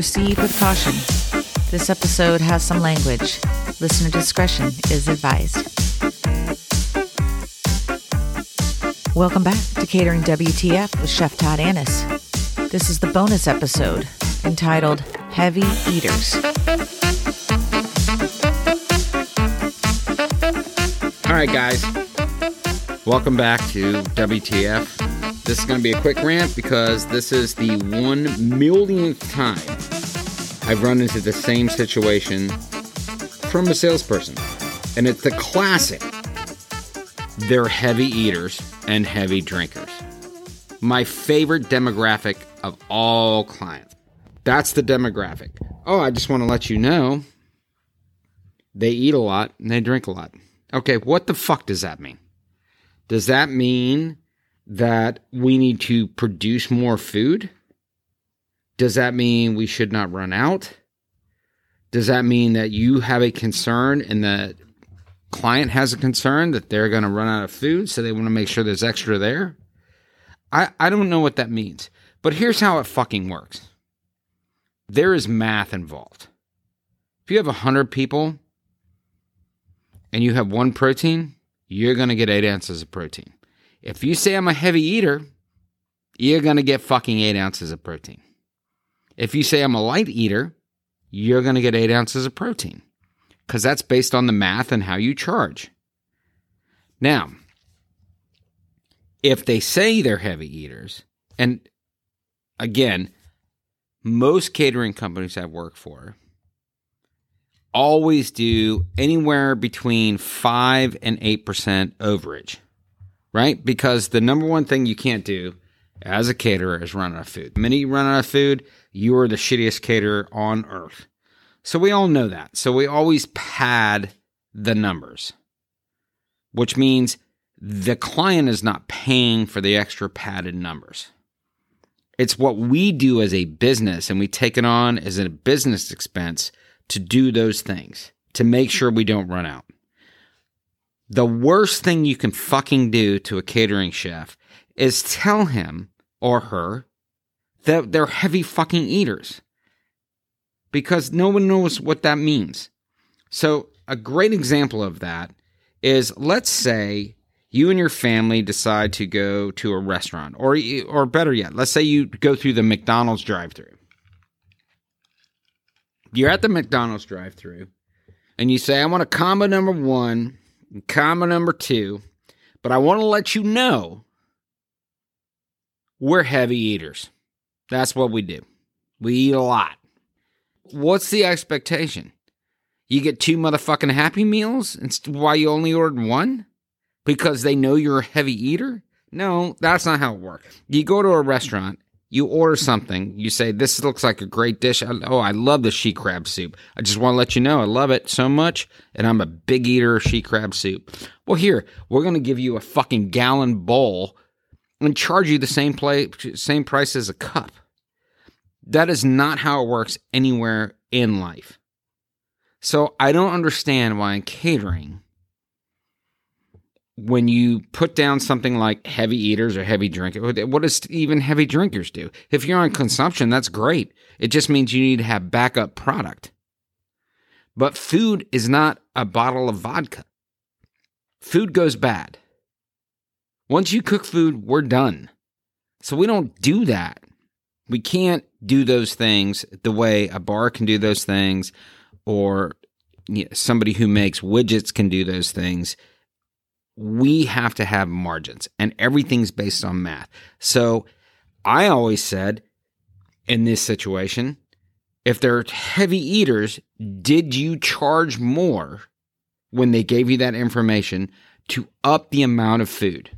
Proceed with caution. This episode has some language. Listener discretion is advised. Welcome back to Catering WTF with Chef Todd Annis. This is the bonus episode entitled Heavy Eaters. All right, guys. Welcome back to WTF. This is going to be a quick rant because this is the one millionth time I've run into the same situation from a salesperson. And it's the classic they're heavy eaters and heavy drinkers. My favorite demographic of all clients. That's the demographic. Oh, I just want to let you know they eat a lot and they drink a lot. Okay, what the fuck does that mean? Does that mean that we need to produce more food? Does that mean we should not run out? Does that mean that you have a concern and the client has a concern that they're going to run out of food, so they want to make sure there's extra there? I, I don't know what that means, but here's how it fucking works there is math involved. If you have 100 people and you have one protein, you're going to get eight ounces of protein. If you say I'm a heavy eater, you're going to get fucking eight ounces of protein. If you say I'm a light eater, you're going to get eight ounces of protein because that's based on the math and how you charge. Now, if they say they're heavy eaters, and again, most catering companies I've worked for always do anywhere between 5 and 8% overage right? Because the number one thing you can't do as a caterer is run out of food. The minute you run out of food, you are the shittiest caterer on earth. So we all know that. So we always pad the numbers, which means the client is not paying for the extra padded numbers. It's what we do as a business, and we take it on as a business expense to do those things to make sure we don't run out. The worst thing you can fucking do to a catering chef is tell him or her that they're heavy fucking eaters. Because no one knows what that means. So, a great example of that is let's say you and your family decide to go to a restaurant or or better yet, let's say you go through the McDonald's drive-through. You're at the McDonald's drive-through and you say I want a combo number 1 comma number two, but I want to let you know we're heavy eaters. That's what we do. We eat a lot. What's the expectation? You get two motherfucking Happy Meals? It's why you only ordered one? Because they know you're a heavy eater? No, that's not how it works. You go to a restaurant you order something, you say, This looks like a great dish. Oh, I love the she crab soup. I just want to let you know I love it so much, and I'm a big eater of she crab soup. Well, here, we're going to give you a fucking gallon bowl and charge you the same, play, same price as a cup. That is not how it works anywhere in life. So I don't understand why in catering, when you put down something like heavy eaters or heavy drinkers, what does even heavy drinkers do? If you're on consumption, that's great. It just means you need to have backup product. But food is not a bottle of vodka. Food goes bad. Once you cook food, we're done. So we don't do that. We can't do those things the way a bar can do those things or somebody who makes widgets can do those things we have to have margins and everything's based on math. So I always said in this situation, if they're heavy eaters, did you charge more when they gave you that information to up the amount of food?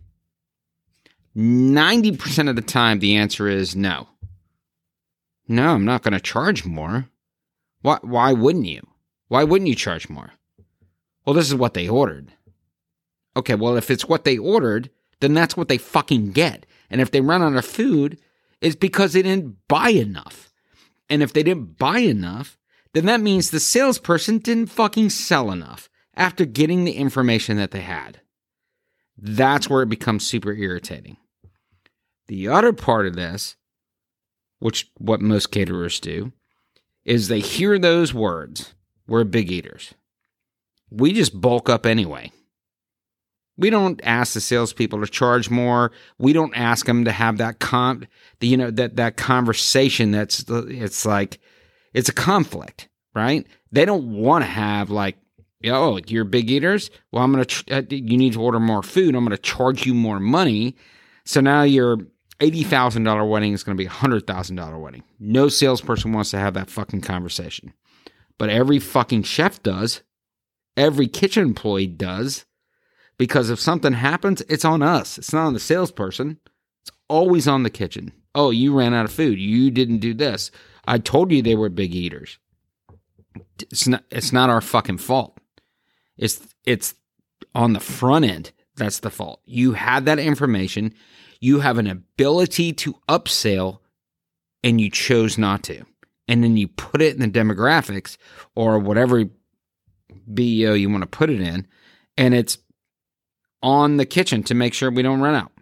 90% of the time, the answer is no. No, I'm not going to charge more. Why, why wouldn't you? Why wouldn't you charge more? Well, this is what they ordered. Okay, well, if it's what they ordered, then that's what they fucking get. And if they run out of food, it's because they didn't buy enough. And if they didn't buy enough, then that means the salesperson didn't fucking sell enough after getting the information that they had. That's where it becomes super irritating. The other part of this, which what most caterers do, is they hear those words. We're big eaters. We just bulk up anyway. We don't ask the salespeople to charge more. We don't ask them to have that con, the, you know, that that conversation. That's it's like it's a conflict, right? They don't want to have like, oh, you're big eaters. Well, I'm gonna, tr- uh, you need to order more food. I'm gonna charge you more money. So now your eighty thousand dollar wedding is gonna be a hundred thousand dollar wedding. No salesperson wants to have that fucking conversation, but every fucking chef does. Every kitchen employee does because if something happens, it's on us. It's not on the salesperson. It's always on the kitchen. Oh, you ran out of food. You didn't do this. I told you they were big eaters. It's not it's not our fucking fault. It's it's on the front end that's the fault. You had that information, you have an ability to upsell and you chose not to. And then you put it in the demographics or whatever BEO you want to put it in and it's on the kitchen to make sure we don't run out,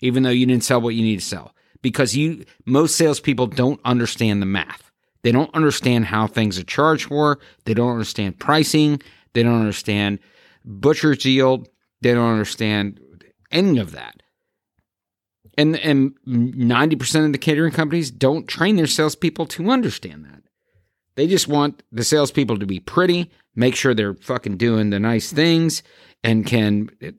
even though you didn't sell what you need to sell. Because you most salespeople don't understand the math. They don't understand how things are charged for. They don't understand pricing. They don't understand butcher's yield. They don't understand any of that. And and ninety percent of the catering companies don't train their salespeople to understand that. They just want the salespeople to be pretty, make sure they're fucking doing the nice things, and can uh,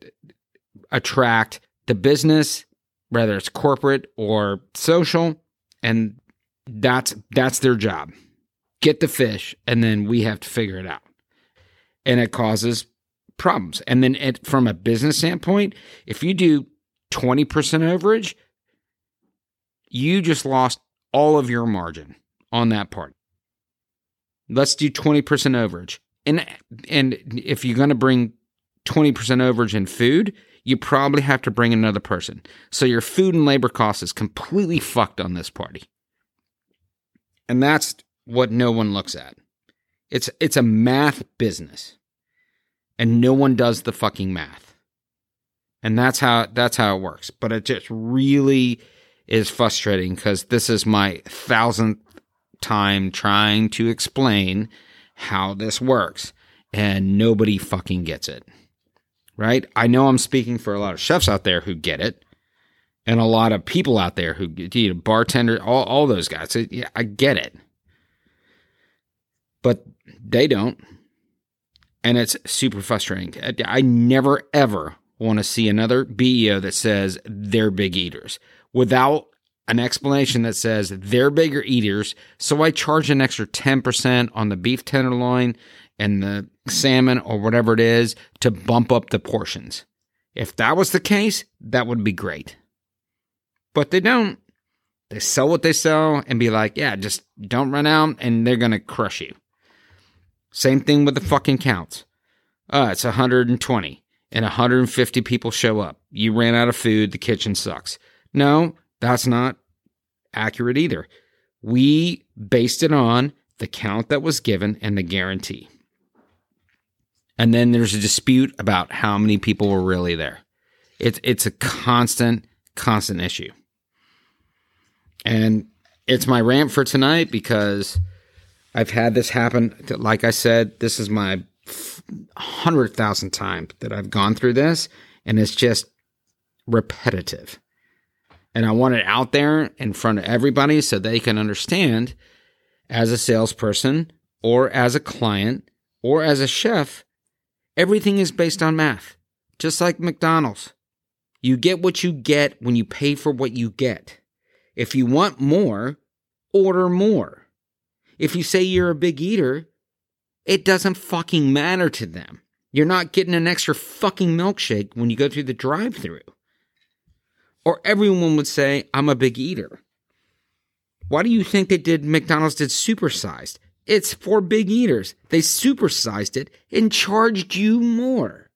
attract the business, whether it's corporate or social, and that's that's their job. Get the fish, and then we have to figure it out, and it causes problems. And then, it, from a business standpoint, if you do twenty percent overage, you just lost all of your margin on that part. Let's do twenty percent overage, and and if you're going to bring 20% overage in food, you probably have to bring another person. So your food and labor cost is completely fucked on this party. And that's what no one looks at. It's it's a math business. And no one does the fucking math. And that's how that's how it works. But it just really is frustrating because this is my thousandth time trying to explain how this works and nobody fucking gets it right? I know I'm speaking for a lot of chefs out there who get it, and a lot of people out there who you know, bartender, all all those guys. Yeah, I get it, but they don't, and it's super frustrating. I never ever want to see another BEO that says they're big eaters without an explanation that says they're bigger eaters, so I charge an extra 10% on the beef tenderloin and the salmon or whatever it is to bump up the portions. If that was the case, that would be great. But they don't. They sell what they sell and be like, yeah, just don't run out and they're going to crush you. Same thing with the fucking counts. Uh, it's 120 and 150 people show up. You ran out of food. The kitchen sucks. No, that's not accurate either. We based it on the count that was given and the guarantee. And then there's a dispute about how many people were really there. It's it's a constant, constant issue. And it's my rant for tonight because I've had this happen. Like I said, this is my hundred thousand time that I've gone through this, and it's just repetitive. And I want it out there in front of everybody so they can understand as a salesperson or as a client or as a chef Everything is based on math, just like McDonald's. You get what you get when you pay for what you get. If you want more, order more. If you say you're a big eater, it doesn't fucking matter to them. You're not getting an extra fucking milkshake when you go through the drive through. Or everyone would say, I'm a big eater. Why do you think they did McDonald's did supersized? It's for big eaters. They supersized it and charged you more.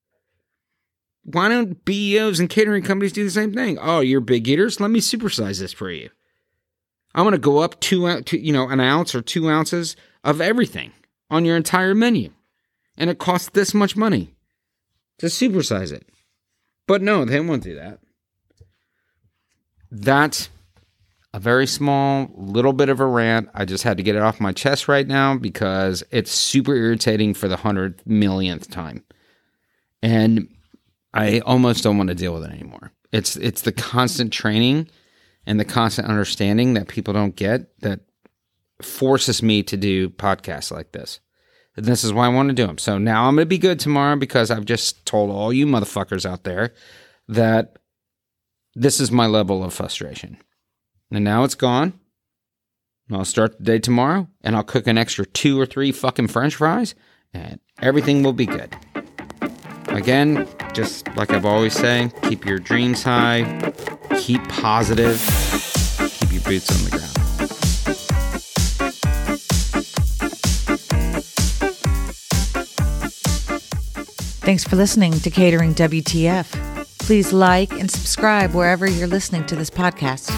Why don't BEOs and catering companies do the same thing? Oh, you're big eaters? Let me supersize this for you. I'm going to go up two, two, you know, an ounce or two ounces of everything on your entire menu. And it costs this much money to supersize it. But no, they won't do that. That's a very small little bit of a rant. I just had to get it off my chest right now because it's super irritating for the hundred millionth time. And I almost don't want to deal with it anymore. It's it's the constant training and the constant understanding that people don't get that forces me to do podcasts like this. And this is why I want to do them. So now I'm going to be good tomorrow because I've just told all you motherfuckers out there that this is my level of frustration. And now it's gone. I'll start the day tomorrow and I'll cook an extra two or three fucking french fries and everything will be good. Again, just like I've always said, keep your dreams high, keep positive, keep your boots on the ground. Thanks for listening to Catering WTF. Please like and subscribe wherever you're listening to this podcast.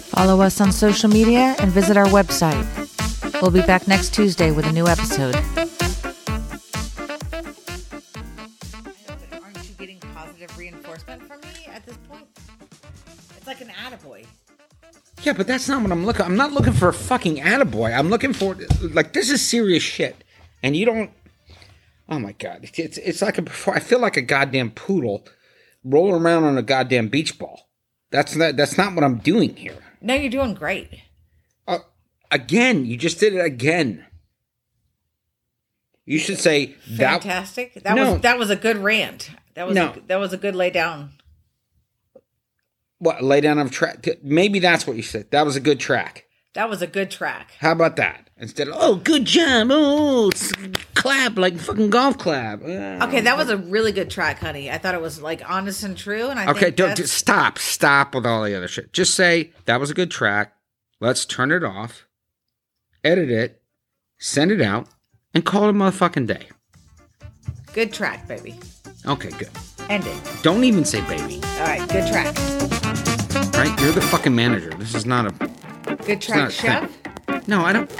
Follow us on social media and visit our website. We'll be back next Tuesday with a new episode. Yeah, but that's not what I'm looking. I'm not looking for a fucking attaboy. I'm looking for like this is serious shit, and you don't. Oh my god, it's it's like a. I feel like a goddamn poodle rolling around on a goddamn beach ball. That's not that's not what I'm doing here. No, you're doing great. Uh, again, you just did it again. You should say that. Fantastic. That No. was that was a good rant. That was No. a, that was a good lay down. What lay down of track? Maybe that's what you said. That was a good track. That was a good track. How about that? Instead of oh, good job, oh, clap like fucking golf clap. Uh, Okay, that was a really good track, honey. I thought it was like honest and true, and I Okay, don't just stop. Stop with all the other shit. Just say that was a good track. Let's turn it off, edit it, send it out, and call it a motherfucking day. good track, baby. Okay, good. End it. Don't even say baby. All right, good track. You're the fucking manager. This is not a. Good track, a chef. thing. No, I don't.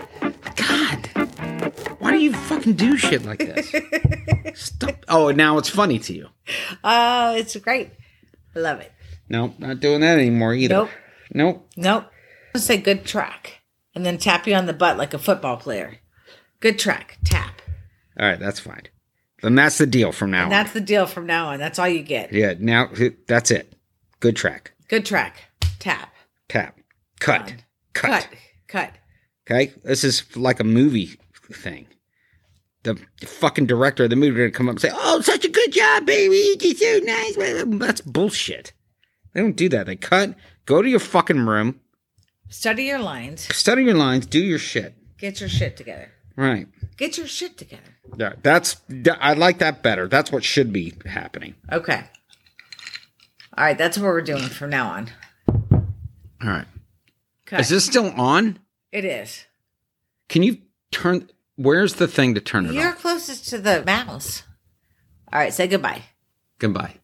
God, why do you fucking do shit like this? Stop. Oh, now it's funny to you. Uh, it's great. I love it. No, not doing that anymore either. Nope. Nope. Nope. Let's say good track, and then tap you on the butt like a football player. Good track, tap. All right, that's fine. Then that's the deal from now And on. that's the deal from now on. That's all you get. Yeah, now that's it. Good track. Good track, tap. Tap. Cut. Cut. Cut. Cut. Okay? This is like a movie thing. The fucking director of the movie gonna come up and say, Oh, such a good job, baby. You're so nice. That's bullshit. They don't do that. They cut, go to your fucking room, Study your lines. study your lines, do your shit. Get your shit together. Right. Get your shit together. Yeah, that's I like that better. That's what should be happening. Okay. All right, that's what we're doing from now on. All right. Cut. Is this still on? It is. Can you turn where's the thing to turn it You're on? closest to the mouse. All right, say goodbye. Goodbye.